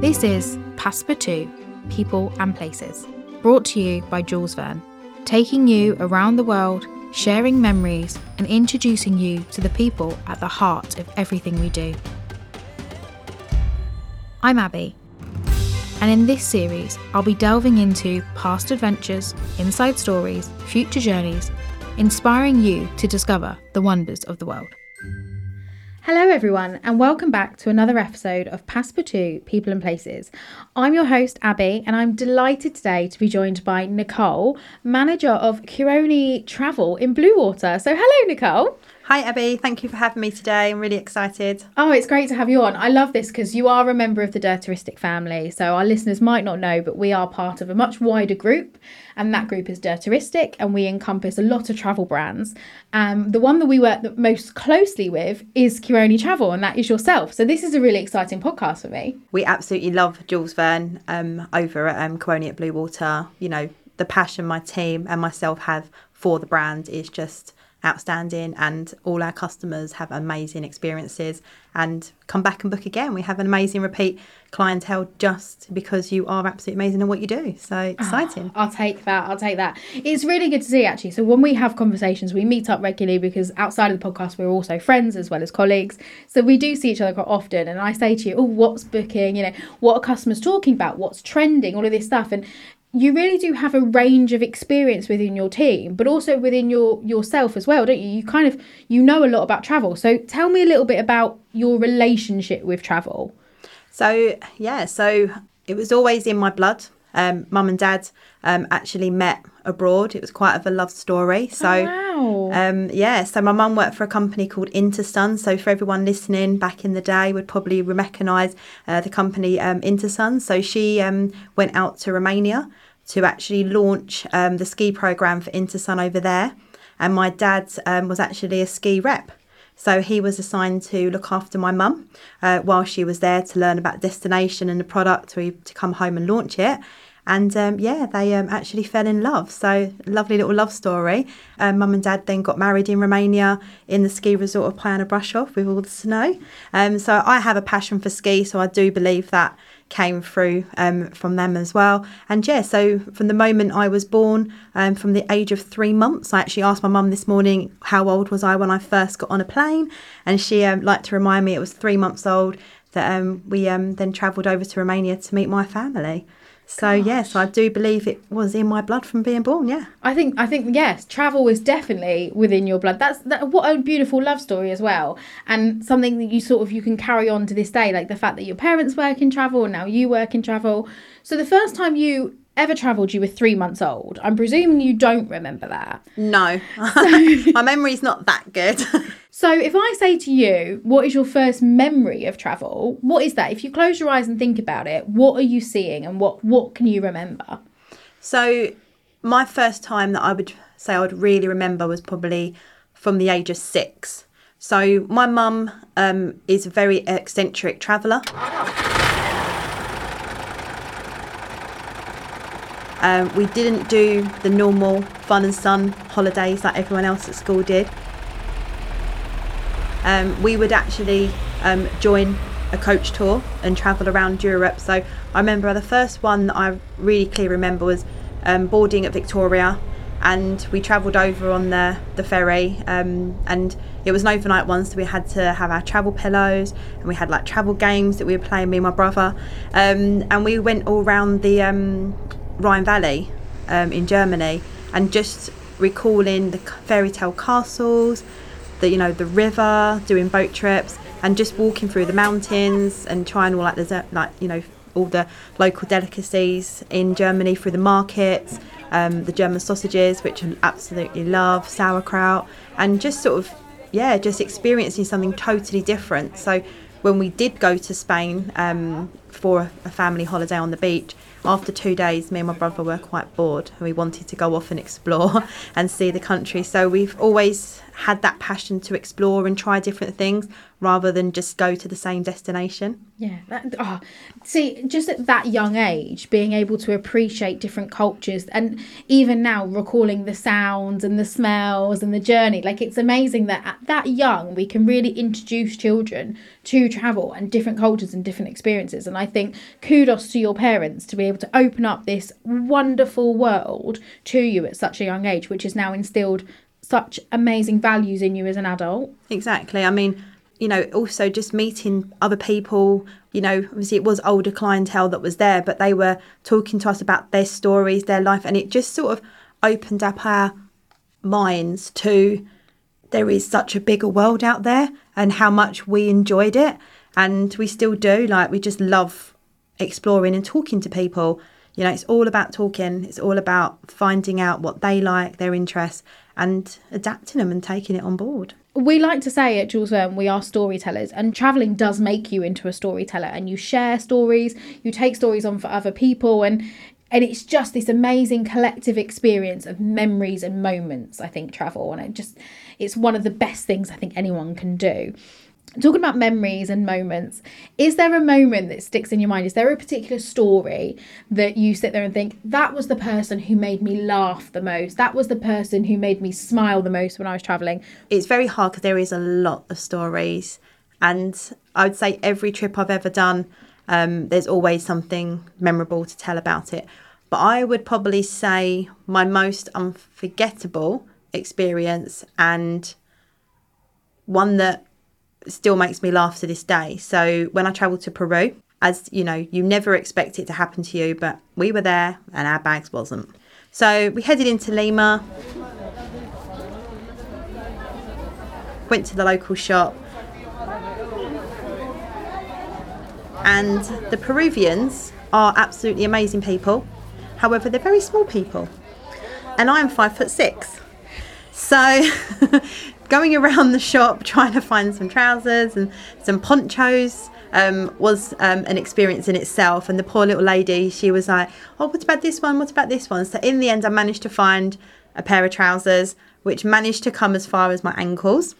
This is Passepartout People and Places, brought to you by Jules Verne, taking you around the world, sharing memories, and introducing you to the people at the heart of everything we do. I'm Abby, and in this series, I'll be delving into past adventures, inside stories, future journeys, inspiring you to discover the wonders of the world. Hello, everyone, and welcome back to another episode of Passepartout People and Places. I'm your host, Abby, and I'm delighted today to be joined by Nicole, manager of Kuoni Travel in Bluewater. So, hello, Nicole. Hi, Abby. Thank you for having me today. I'm really excited. Oh, it's great to have you on. I love this because you are a member of the DER Touristik family. So, our listeners might not know, but we are part of a much wider group, and that group is DER Touristik, and we encompass a lot of travel brands. Um, the one that we work the most closely with is Kuoni Travel, and that is yourself. So, this is a really exciting podcast for me. We absolutely love Jules Verne um, over at um, Kuoni at Bluewater. You know, the passion my team and myself have for the brand is just outstanding and all our customers have amazing experiences and come back and book again. We have an amazing repeat clientele just because you are absolutely amazing at what you do. So ah, exciting. Oh, I'll take that. I'll take that. It's really good to see actually. So when we have conversations, we meet up regularly because outside of the podcast, we're also friends as well as colleagues. So we do see each other quite often. And I say to you, oh, what's booking? You know, what are customers talking about? What's trending? All of this stuff. And you really do have a range of experience within your team but also within your yourself as well don't you? You kind of you know a lot about travel. So tell me a little bit about your relationship with travel. So yeah so it was always in my blood um, mum and dad um, actually met abroad. It was quite of a love story. So, oh, wow. um, yeah, so my mum worked for a company called Intasun. So, for everyone listening back in the day, would probably recognise uh, the company um, Intasun. So, she um, went out to Romania to actually launch um, the ski program for Intasun over there. And my dad um, was actually a ski rep. So he was assigned to look after my mum uh, while she was there to learn about destination and the product to, to come home and launch it. And um, yeah, they um, actually fell in love. So lovely little love story. Um, mum and dad then got married in Romania in the ski resort of Poiana Brasov with all the snow. Um, so I have a passion for ski, so I do believe that came through um, from them as well. And yeah, so from the moment I was born, um, from the age of three months, I actually asked my mum this morning how old was I when I first got on a plane, and she liked to remind me it was three months old that we then travelled over to Romania to meet my family. So Gosh. yes, I do believe it was in my blood from being born. Yeah, I think I think yes, travel is definitely within your blood. That's that, what a beautiful love story as well, and something that you sort of you can carry on to this day, like the fact that your parents work in travel and now you work in travel. So the first time you ever travelled, you were three months old. I'm presuming you don't remember that. No, my memory's not that good. so, if I say to you, what is your first memory of travel? What is that? If you close your eyes and think about it, what are you seeing and what, what can you remember? So, my first time that I would say I would really remember was probably from the age of six. So, my mum um, is a very eccentric traveller. Um, we didn't do the normal fun and sun holidays like everyone else at school did. Um, we would actually um, join a coach tour and travel around Europe. So I remember the first one that I really clearly remember was um, boarding at Victoria, and we travelled over on the the ferry, um, and it was an overnight one, so we had to have our travel pillows, and we had like travel games that we were playing me and my brother, um, and we went all around the Rhine Valley um, in Germany and just recalling the fairy tale castles, the you know the river, doing boat trips, and just walking through the mountains and trying all like the like you know all the local delicacies in Germany through the markets, um, the German sausages which I absolutely love, sauerkraut, and just sort of yeah, just experiencing something totally different. So when we did go to Spain um, for a family holiday on the beach, after two days, me and my brother were quite bored and we wanted to go off and explore and see the country. So we've always had that passion to explore and try different things rather than just go to the same destination. Yeah. That, oh, see, just at that young age, being able to appreciate different cultures and even now recalling the sounds and the smells and the journey, like it's amazing that at that young we can really introduce children to travel and different cultures and different experiences. And I think kudos to your parents to be able to open up this wonderful world to you at such a young age, which is now instilled such amazing values in you as an adult. Exactly. I mean, you know, also just meeting other people, you know, obviously it was older clientele that was there, but they were talking to us about their stories, their life, and it just sort of opened up our minds to there is such a bigger world out there and how much we enjoyed it. And we still do. Like, we just love exploring and talking to people. You know, it's all about talking, it's all about finding out what they like, their interests, and adapting them and taking it on board. We like to say at Jules Verne, we are storytellers, and traveling does make you into a storyteller. And you share stories, you take stories on for other people, and and it's just this amazing collective experience of memories and moments. I think travel, and it just it's one of the best things I think anyone can do talking about memories and moments is there a moment that sticks in your mind is there a particular story that you sit there and think that was the person who made me laugh the most that was the person who made me smile the most when i was traveling It's very hard because there is a lot of stories. And I would say every trip I've ever done, um, there's always something memorable to tell about it. But I would probably say my most unforgettable experience and one that still makes me laugh to this day. So when I travelled to Peru, as you know, you never expect it to happen to you, but we were there and our bags wasn't. So we headed into Lima, went to the local shop, and the Peruvians are absolutely amazing people. However, they're very small people, and I am five foot six. So, going around the shop trying to find some trousers and some ponchos um, was um, an experience in itself. And the poor little lady, she was like, "Oh, what about this one? What about this one?" So, in the end, I managed to find a pair of trousers, which managed to come as far as my ankles.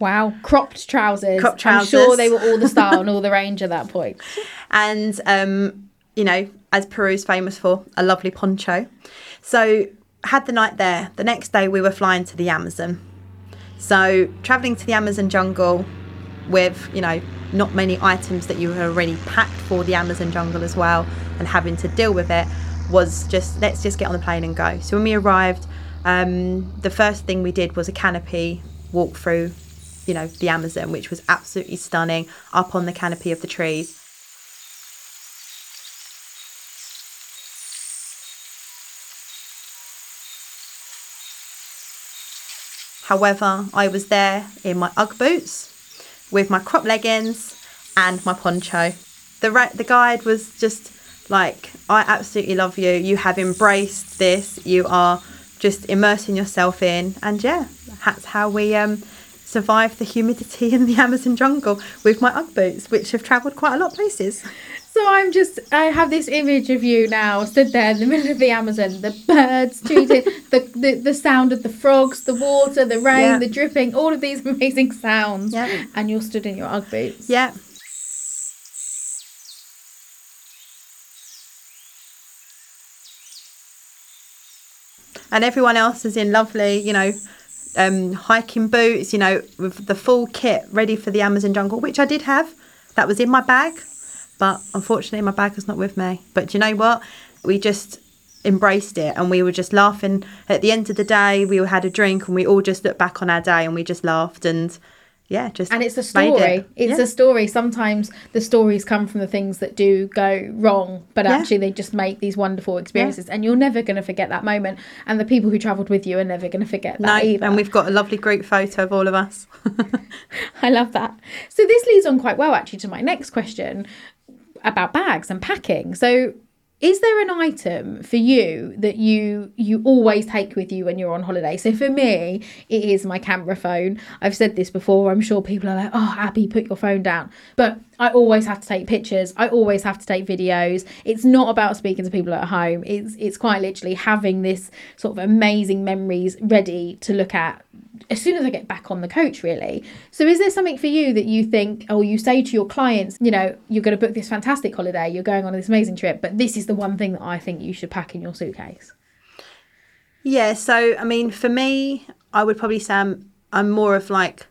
wow cropped trousers Cropped i'm sure they were all the style and all the range at that point. point and um, you know, as Peru's famous for, a lovely poncho. So had the night there. The next day we were flying to the Amazon. So traveling to the Amazon jungle with you know not many items that you had already packed for the Amazon jungle as well, and having to deal with it was just let's just get on the plane and go. So when we arrived, um, the first thing we did was a canopy walk through you know the Amazon, which was absolutely stunning up on the canopy of the trees. However, I was there in my UGG boots with my crop leggings and my poncho. The ra- the guide was just like, "I absolutely love you. You have embraced this. You are just immersing yourself in." And yeah, that's how we um, survived the humidity in the Amazon jungle with my UGG boots, which have travelled quite a lot of places. So I'm just, I have this image of you now, stood there in the middle of the Amazon, the birds tweeting, the, the, the sound of the frogs, the water, the rain, Yeah. the dripping, all of these amazing sounds. Yeah. And you're stood in your Ugg boots. Yeah. And everyone else is in lovely, you know, um, hiking boots, you know, with the full kit ready for the Amazon jungle, which I did have. That was in my bag, but unfortunately, my bag was not with me. But do you know what? We just embraced it and we were just laughing. At the end of the day, we all had a drink and we all just looked back on our day and we just laughed and yeah, just And it's a story. it. It's Yeah. a story. Sometimes the stories come from the things that do go wrong, but Yeah. actually they just make these wonderful experiences. And you're never going to forget that moment. And the people who travelled with you are never going to forget No, that either. and we've got a lovely group photo of all of us. I love that. So this leads on quite well actually to my next question about bags and packing. So is there an item for you that you you always take with you when you're on holiday? So for me, it is my camera phone. I've said this before. I'm sure people are like, "Oh, Abby, put your phone down." But I always have to take pictures. I always have to take videos. It's not about speaking to people at home. It's it's quite literally having this sort of amazing memories ready to look at as soon as I get back on the coach, really. So, is there something for you that you think, or you say to your clients, you know, you're going to book this fantastic holiday, you're going on this amazing trip, but this is the one thing that I think you should pack in your suitcase? Yeah, so I mean, for me, I would probably say I'm, I'm more of like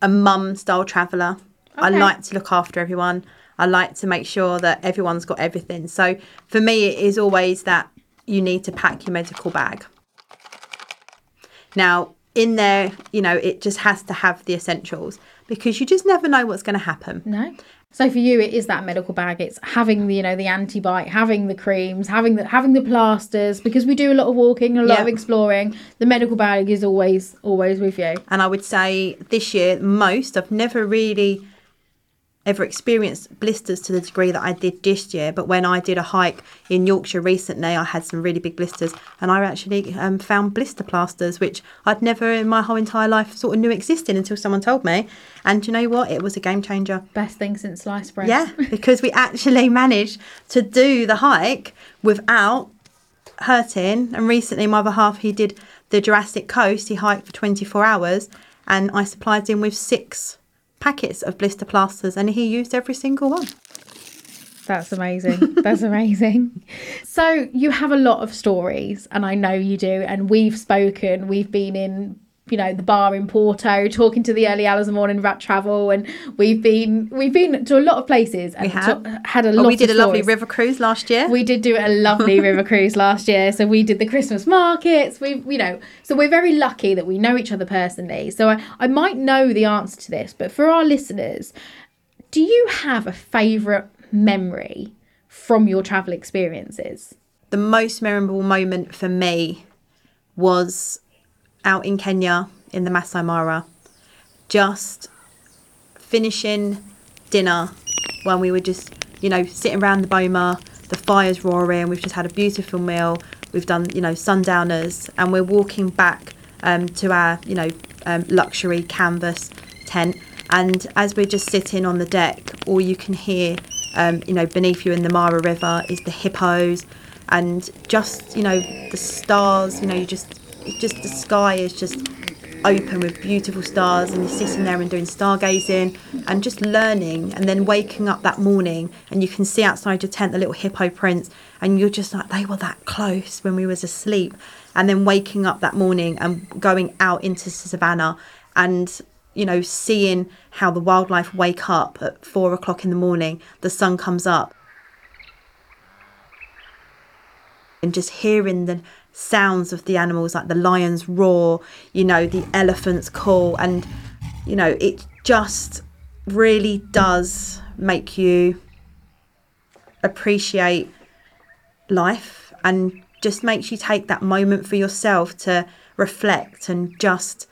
a mum style traveller. I like to look after everyone. I like to make sure that everyone's got everything. So for me, it is always that you need to pack your medical bag. Now, in there, you know, it just has to have the essentials because you just never know what's going to happen. No. So for you, it is that medical bag. It's having the you know the antibiotic, having the creams, having the having the plasters because we do a lot of walking, a lot of exploring. The medical bag is always always with you. And I would say this year, most, I've never really ever experienced blisters to the degree that I did this year. But when I did a hike in Yorkshire recently, I had some really big blisters and I actually um, found blister plasters, which I'd never in my whole entire life sort of knew existed until someone told me. And you know what? It was a game changer. Best thing since sliced bread. Yeah, because we actually managed to do the hike without hurting. And recently, my other half, he did the Jurassic Coast. He hiked for 24 hours, and I supplied him with six packets of blister plasters, and he used every single one. That's amazing. That's amazing. So you have a lot of stories, and I know you do. And we've spoken. We've been in, you know, the bar in Porto, talking to the early hours of the morning about travel, and we've been we've been to a lot of places and We have. to- had a Oh, lot. we did a lovely river cruise last year. We did do a lovely river cruise last year. So we did the Christmas markets. We, you know, so we're very lucky that we know each other personally. So I, I might know the answer to this, but for our listeners, do you have a favourite memory from your travel experiences? the most memorable moment for me was out in Kenya in the Masai Mara, just finishing dinner when we were just, you know, sitting around the boma, the fire's roaring, we've just had a beautiful meal, we've done, you know, sundowners, and we're walking back um, to our, you know, um, luxury canvas tent. And as we're just sitting on the deck, all you can hear, um, you know, beneath you in the Mara River is the hippos, and just, you know, the stars. You know, you just, just the sky is just open with beautiful stars, and you're sitting there and doing stargazing and just learning, and then waking up that morning, and you can see outside your tent the little hippo prints, and you're just like, they were that close when we was asleep, and then waking up that morning and going out into savannah and you know, seeing how the wildlife wake up at four o'clock in the morning, the sun comes up, and just hearing the sounds of the animals, like the lions roar, you know, the elephants call, and you know, it just really does make you appreciate life and just makes you take that moment for yourself to reflect and just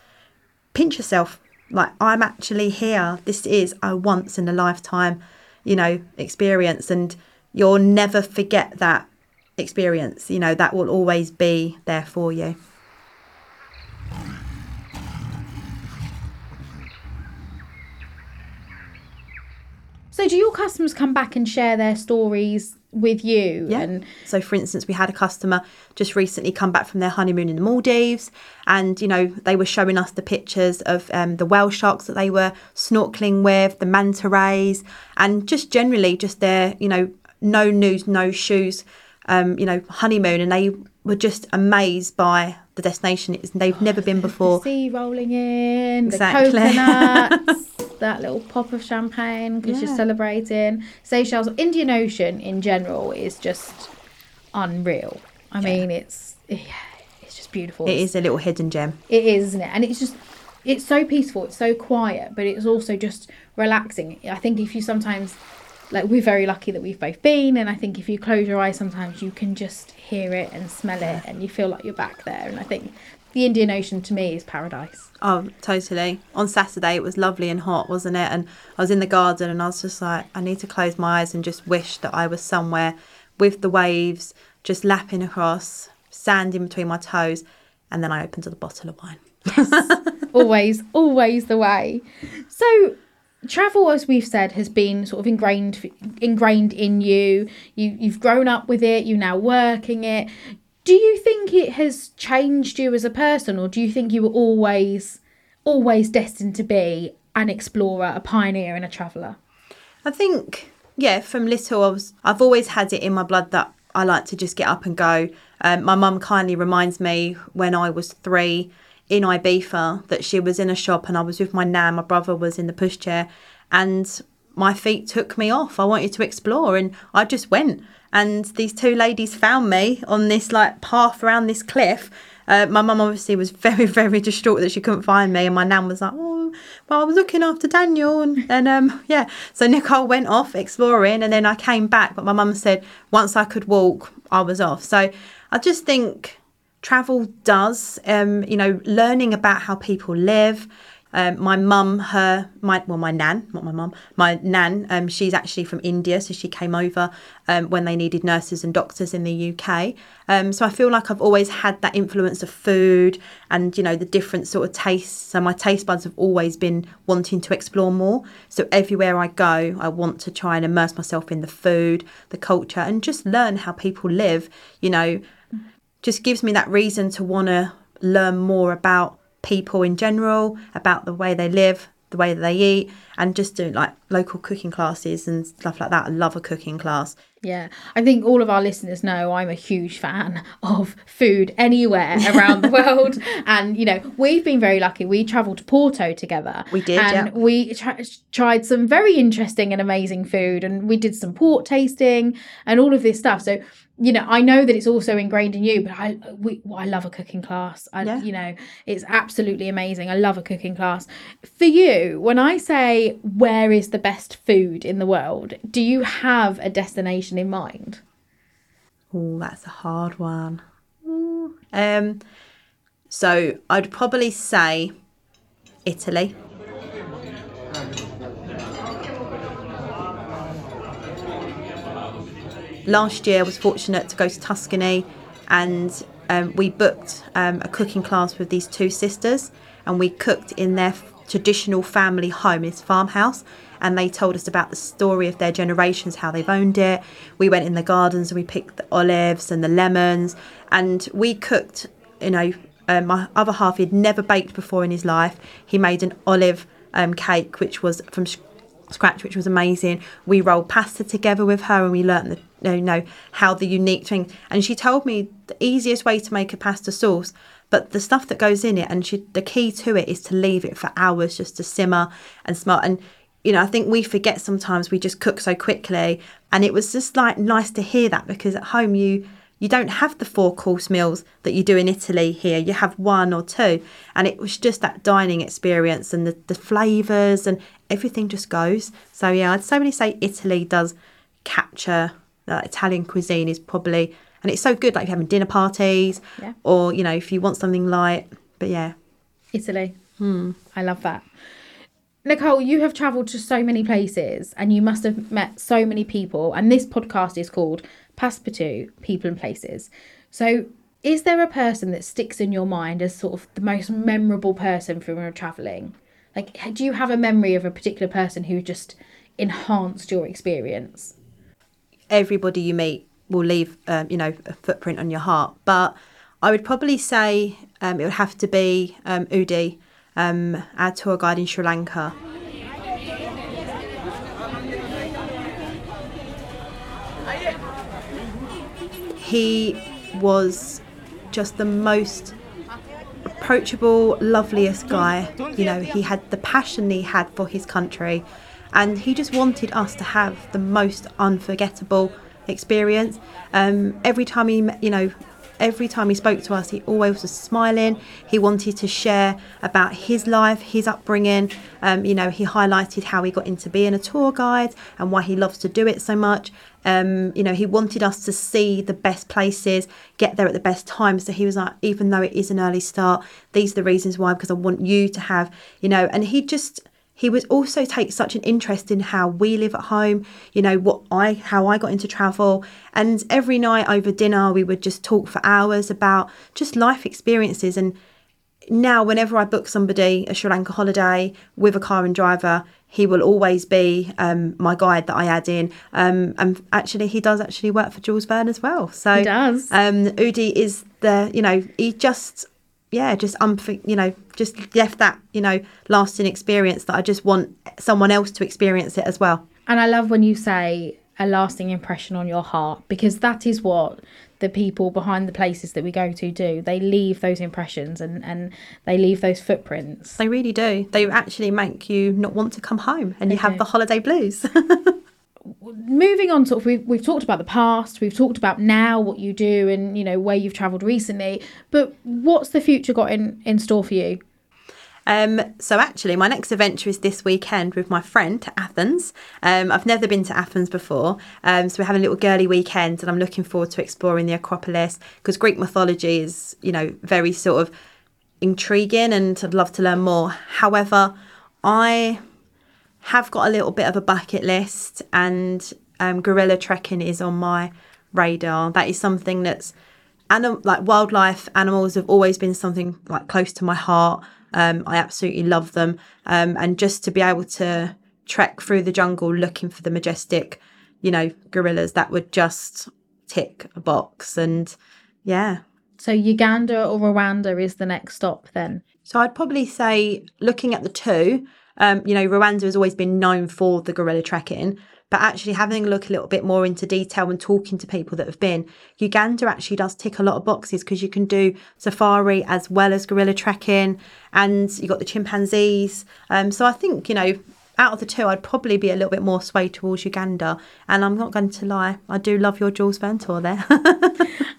pinch yourself. Like i'm actually here. This is a once in a lifetime you know experience. And you'll never forget that experience you know that will always be there for you So do your customers come back and share their stories with you? Yeah. And So, for instance, we had a customer just recently come back from their honeymoon in the Maldives, and you know they were showing us the pictures of um, the whale sharks that they were snorkeling with, the manta rays, and just generally just their you know no news, no shoes, um, you know honeymoon, and they were just amazed by the destination. It's, they've never been the before. sea rolling in, Exactly. the coconuts, that little pop of champagne because you're celebrating. Seychelles, Indian Ocean in general is just unreal. I mean, it's yeah, it's just beautiful. It is a little hidden gem. It is, isn't it? And it's just it's so peaceful, it's so quiet, but it's also just relaxing. I think if you sometimes like we're very lucky that we've both been and I think if you close your eyes sometimes you can just hear it and smell it and you feel like you're back there and I think the Indian Ocean to me is paradise. Oh, totally. On Saturday, it was lovely and hot, wasn't it? And I was in the garden and I was just like, I need to close my eyes and just wish that I was somewhere with the waves just lapping across, sand in between my toes. And then I opened a bottle of wine. always, always the way. So, travel, as we've said, has been sort of ingrained ingrained in you. You you've grown up with it. You're now working it. Do you think it has changed you as a person, or do you think you were always, always destined to be an explorer, a pioneer, and a traveller? I think, yeah, from little, I was, I've always had it in my blood that I like to just get up and go. Um, my mum kindly reminds me when I was three in Ibiza that she was in a shop and I was with my nan, my brother was in the pushchair, and my feet took me off. I wanted to explore and I just went. And these two ladies found me on this like path around this cliff. Uh, my mum obviously was very, very distraught that she couldn't find me, and my nan was like, "Oh, well, I was looking after Daniel," and, and um, yeah. So Nicole went off exploring, and then I came back. But my mum said once I could walk, I was off. So I just think travel does, um, you know, learning about how people live, um, my mum, her, my well, my nan, not my mum, my nan. Um, she's actually from India, so she came over um, when they needed nurses and doctors in the UK. Um, so I feel like I've always had that influence of food and you know the different sort of tastes. So my taste buds have always been wanting to explore more. So everywhere I go, I want to try and immerse myself in the food, the culture, and just learn how people live. You know, just gives me that reason to want to learn more about people in general, about the way they live, the way that they eat, and just doing like local cooking classes and stuff like that. I love a cooking class. Yeah, I think all of our listeners know I'm a huge fan of food anywhere around the world. And, you know, we've been very lucky. We travelled to Porto together. We did, And yeah. we tr- tried some very interesting and amazing food. And we did some port tasting and all of this stuff. So, you know, I know that it's also ingrained in you, but I we well, I love a cooking class. I Yeah. you know, it's absolutely amazing. I love a cooking class. For you, when I say where is the best food in the world, do you have a destination in mind? Oh, that's a hard one. Um, so I'd probably say Italy. Last year, I was fortunate to go to Tuscany, and um, we booked um, a cooking class with these two sisters, and we cooked in their f- traditional family home, this farmhouse. And they told us about the story of their generations, how they've owned it. We went in the gardens and we picked the olives and the lemons, and we cooked. You know, um, my other half he'd never baked before in his life. He made an olive um, cake, which was from sh- scratch, which was amazing. We rolled pasta together with her, and we learnt the you know how the unique thing. And she told me the easiest way to make a pasta sauce, but the stuff that goes in it, and she, the key to it is to leave it for hours just to simmer and smell. And you know, I think we forget sometimes we just cook so quickly, and it was just like nice to hear that because at home you you don't have the four course meals that you do in Italy here. You have one or two. And it was just that dining experience and the, the flavours and everything just goes. So, yeah, I'd so really say Italy does capture uh, Italian cuisine, is probably, and it's so good, like if you're having dinner parties Yeah. or, you know, if you want something light. But yeah, Italy. I love that. Nicole, you have travelled to so many places and you must have met so many people. And this podcast is called Passepartout People and Places. So, is there a person that sticks in your mind as sort of the most memorable person from your travelling? Like, do you have a memory of a particular person who just enhanced your experience? Everybody you meet will leave, um, you know, a footprint on your heart. But I would probably say um, it would have to be um, Udi, um, our tour guide in Sri Lanka. He was just the most approachable, loveliest guy. You know, he had the passion he had for his country, and he just wanted us to have the most unforgettable experience. Um, every time he, you know, every time he spoke to us, he always was smiling. He wanted to share about his life, his upbringing. Um, you know, he highlighted how he got into being a tour guide and why he loves to do it so much. Um, you know, he wanted us to see the best places, get there at the best time. So he was like, even though it is an early start, these are the reasons why, because I want you to have, you know, and he just he would also take such an interest in how we live at home you know what i how i got into travel and every night over dinner we would just talk for hours about just life experiences and now whenever I book somebody a Sri Lanka holiday with a car and driver, he will always be um, my guide that I add in. Um, and actually, he does actually work for Jules Verne as well. So He does. Um, Udi is the you know he just yeah just um you know just left that you know lasting experience that I just want someone else to experience it as well. And I love when you say a lasting impression on your heart because that is what the people behind the places that we go to do. They leave those impressions and, and they leave those footprints. They really do. They actually make you not want to come home, and you have do. the holiday blues. Moving on, sort of, we've, we've talked about the past, we've talked about now what you do and, you know, where you've travelled recently. But what's the future got in, in store for you? Um, so actually, my next adventure is this weekend with my friend to Athens. Um, I've never been to Athens before, um, so we're having a little girly weekend, and I'm looking forward to exploring the Acropolis because Greek mythology is, you know, very sort of intriguing, and I'd love to learn more. However, I have got a little bit of a bucket list, and um, gorilla trekking is on my radar. That is something that's anim- like wildlife animals have always been something like close to my heart. Um, I absolutely love them, um, and just to be able to trek through the jungle looking for the majestic, you know, gorillas that would just tick a box. And yeah, So Uganda or Rwanda is the next stop then? so I'd probably say looking at the two, um, you know, Rwanda has always been known for the gorilla trekking, but actually having a look a little bit more into detail and talking to people that have been, Uganda actually does tick a lot of boxes because you can do safari as well as gorilla trekking, and you got the chimpanzees. Um, so I think you know. Out of the two, I'd probably be a little bit more swayed towards Uganda. And I'm not going to lie, I do love your Jules Verne tour there.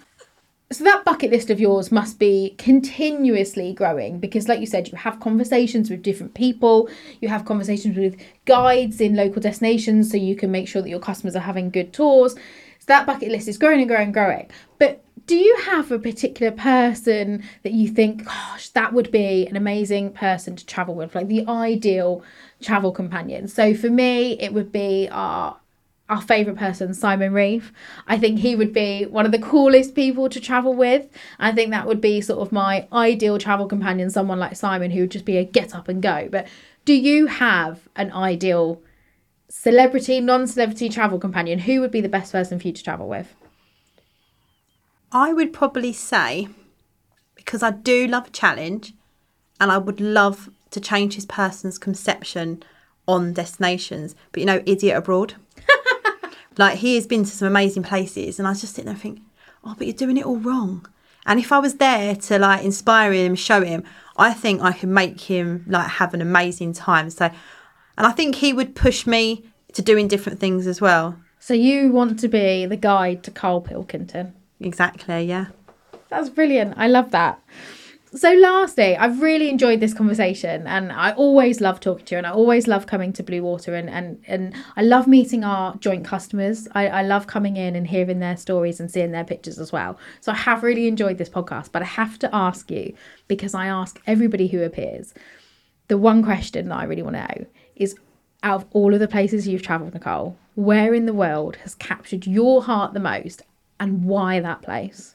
So that bucket list of yours must be continuously growing because, like you said, you have conversations with different people, you have conversations with guides in local destinations, so you can make sure that your customers are having good tours. So that bucket list is growing and growing and growing. But do you have a particular person that you think, gosh, that would be an amazing person to travel with, like the ideal travel companion? So for me, it would be our our favourite person, Simon Reeve. I think he would be one of the coolest people to travel with. I think that would be sort of my ideal travel companion, someone like Simon who would just be a get up and go. But do you have an ideal celebrity, non celebrity travel companion? Who would be the best person for you to travel with? I would probably say, because I do love a challenge and I would love to change his person's conception on destinations, but you know, idiot abroad. Like he has been to some amazing places, and I just sit there and think, oh, but you're doing it all wrong. And if I was there to like inspire him, show him, I think I could make him like have an amazing time. So, and I think he would push me to doing different things as well. So you want to be the guide to Carl Pilkington. Exactly, yeah. That's brilliant. I love that. So, lastly, I've really enjoyed this conversation and I always love talking to you and I always love coming to Bluewater and, and, and I love meeting our joint customers. I, I love coming in and hearing their stories and seeing their pictures as well. So, I have really enjoyed this podcast, but I have to ask you because I ask everybody who appears the one question that I really want to know is out of all of the places you've travelled, Nicole, where in the world has captured your heart the most and why that place?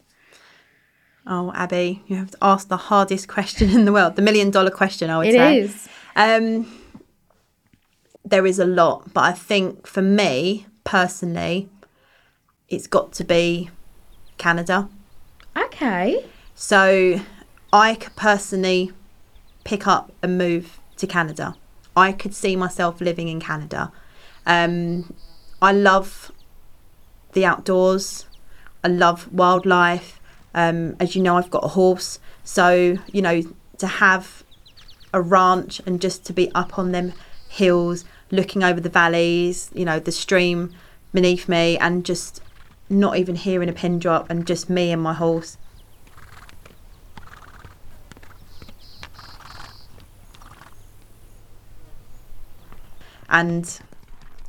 Oh, Abby, you have to ask the hardest question in the world, the million dollar question, I would It say. is. Um, there is a lot, but I think for me personally, it's got to be Canada. Okay. So I could personally pick up and move to Canada. I could see myself living in Canada. Um, I love the outdoors. I love wildlife. Um, as you know, I've got a horse. So, you know, to have a ranch and just to be up on them hills, looking over the valleys, you know, the stream beneath me, and just not even hearing a pin drop, and just me and my horse. And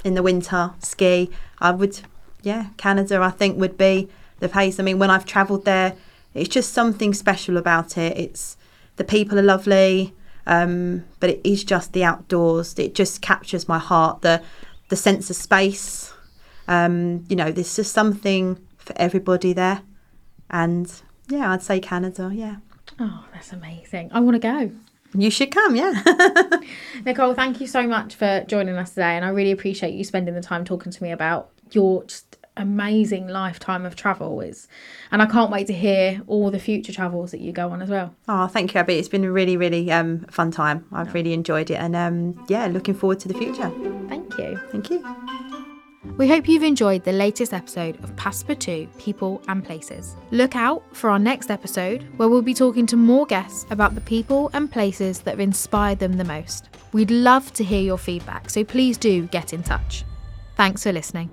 in the winter, ski. I would, yeah, Canada, I think, would be the place. I mean, when I've travelled there, it's just something special about it. It's the people are lovely, um, but it is just the outdoors. It just captures my heart. The the sense of space. Um, you know, there's just something for everybody there, and yeah, I'd say Canada. Yeah. Oh, that's amazing. I want to go. You should come, yeah. Nicole, thank you so much for joining us today. And I really appreciate you spending the time talking to me about your just amazing lifetime of travel is and I can't wait to hear all the future travels that you go on as well. Oh, thank you, Abby. It's been a really, really um, fun time. I've really enjoyed it and um, yeah, looking forward to the future. Thank you. Thank you. We hope you've enjoyed the latest episode of Passepartout People and Places. Look out for our next episode where we'll be talking to more guests about the people and places that have inspired them the most. We'd love to hear your feedback, so please do get in touch. Thanks for listening.